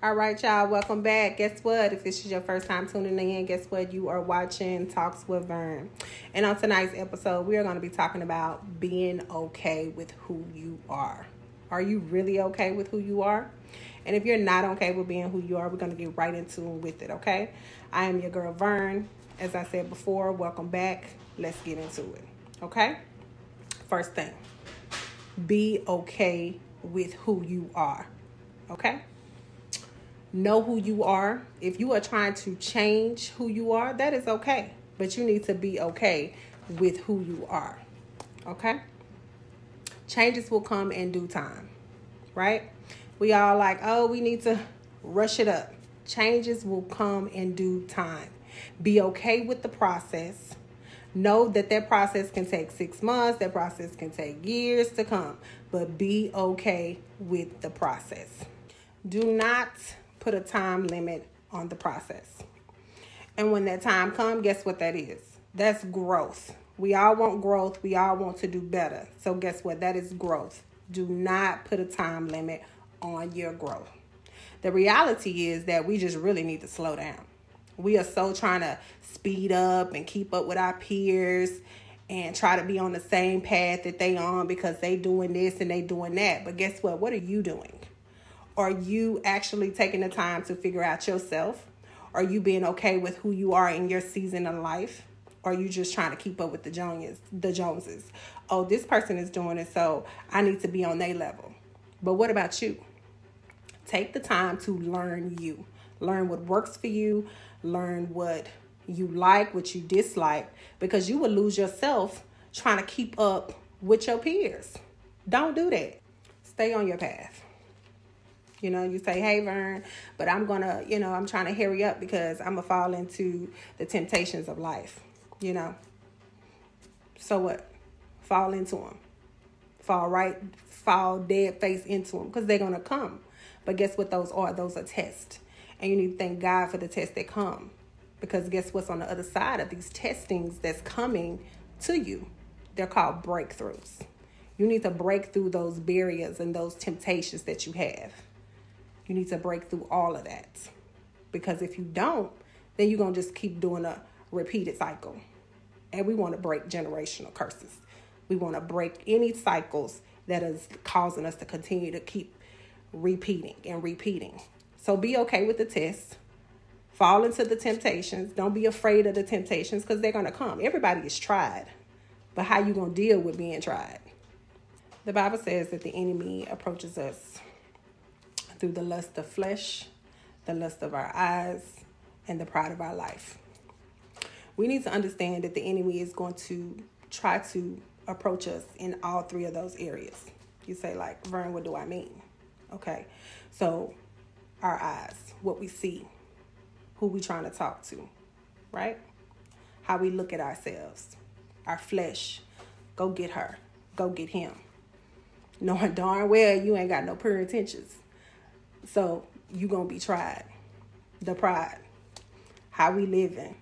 All right, y'all, welcome back. Guess what? If this is your first time tuning in, guess what? You are watching Talks with Verne. And on tonight's episode, we are going to be talking about being okay with who you are. Are you really okay with who you are? And if you're not okay with being who you are, we're going to get right into it with it, okay? I am your girl, Verne. As I said before, welcome back. Let's get into it, okay? First thing, be okay with who you are, okay? Know who you are. If you are trying to change who you are, that is okay. But you need to be okay with who you are, okay? Changes will come in due time, right? We all like, oh, we need to rush it up. Changes will come in due time. Be okay with the process. Know that that process can take six months, that process can take years to come, but be okay with the process. Do not put a time limit on the process. And when that time comes, guess what that is? That's growth. We all want growth. We all want to do better. So, guess what? That is growth. Do not put a time limit on your growth. The reality is that we just really need to slow down. We are so trying to speed up and keep up with our peers and try to be on the same path that they on because they doing this and they doing that. But guess what? What are you doing? Are you actually taking the time to figure out yourself? Are you being okay with who you are in your season of life? Or you just trying to keep up with the Joneses? The Joneses. Oh, this person is doing it, so I need to be on their level. But what about you? Take the time to learn you. Learn what works for you. Learn what you like, what you dislike, because you will lose yourself trying to keep up with your peers. Don't do that. Stay on your path. You know, you say, hey, Verne, but I'm going to, you know, I'm trying to hurry up because I'm going to fall into the temptations of life, you know. So what? Fall into them. Fall right, fall dead face into them because they're going to come. But guess what those are? Those are tests. And you need to thank God for the tests that come. Because guess what's on the other side of these testings that's coming to you? They're called breakthroughs. You need to break through those barriers and those temptations that you have. You need to break through all of that. Because if you don't, then you're going to just keep doing a repeated cycle. And we want to break generational curses. We want to break any cycles that is causing us to continue to keep repeating and repeating. So be okay with the test. Fall into the temptations. Don't be afraid of the temptations because they're going to come. Everybody is tried. But how you going to deal with being tried? The Bible says that the enemy approaches us through the lust of flesh, the lust of our eyes, and the pride of our life. We need to understand that the enemy is going to try to approach us in all three of those areas. You say, like, Verne, what do I mean? Okay. So our eyes, what we see, who we trying to talk to, right? How we look at ourselves, our flesh. Go get her. Go get him. Knowing darn well you ain't got no pure intentions. So you gonna be tried. The pride. How we living.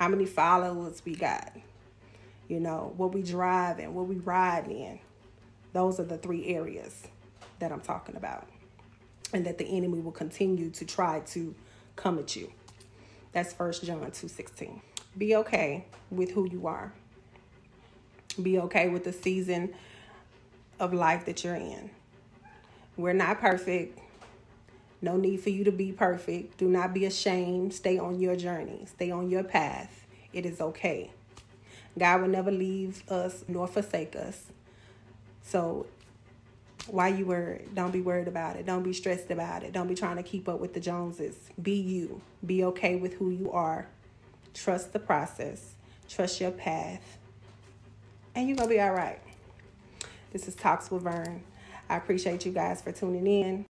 How many followers we got. You know, what we driving, what we riding in. Those are the three areas that I'm talking about. And that the enemy will continue to try to come at you. That's First John 2.16. Be okay with who you are. Be okay with the season of life that you're in. We're not perfect. No need for you to be perfect. Do not be ashamed. Stay on your journey. Stay on your path. It is okay. God will never leave us nor forsake us. So why you worried? Don't be worried about it. Don't be stressed about it. Don't be trying to keep up with the Joneses. Be you. Be okay with who you are. Trust the process. Trust your path. And you're going to be all right. This is Talks with Verne. I appreciate you guys for tuning in.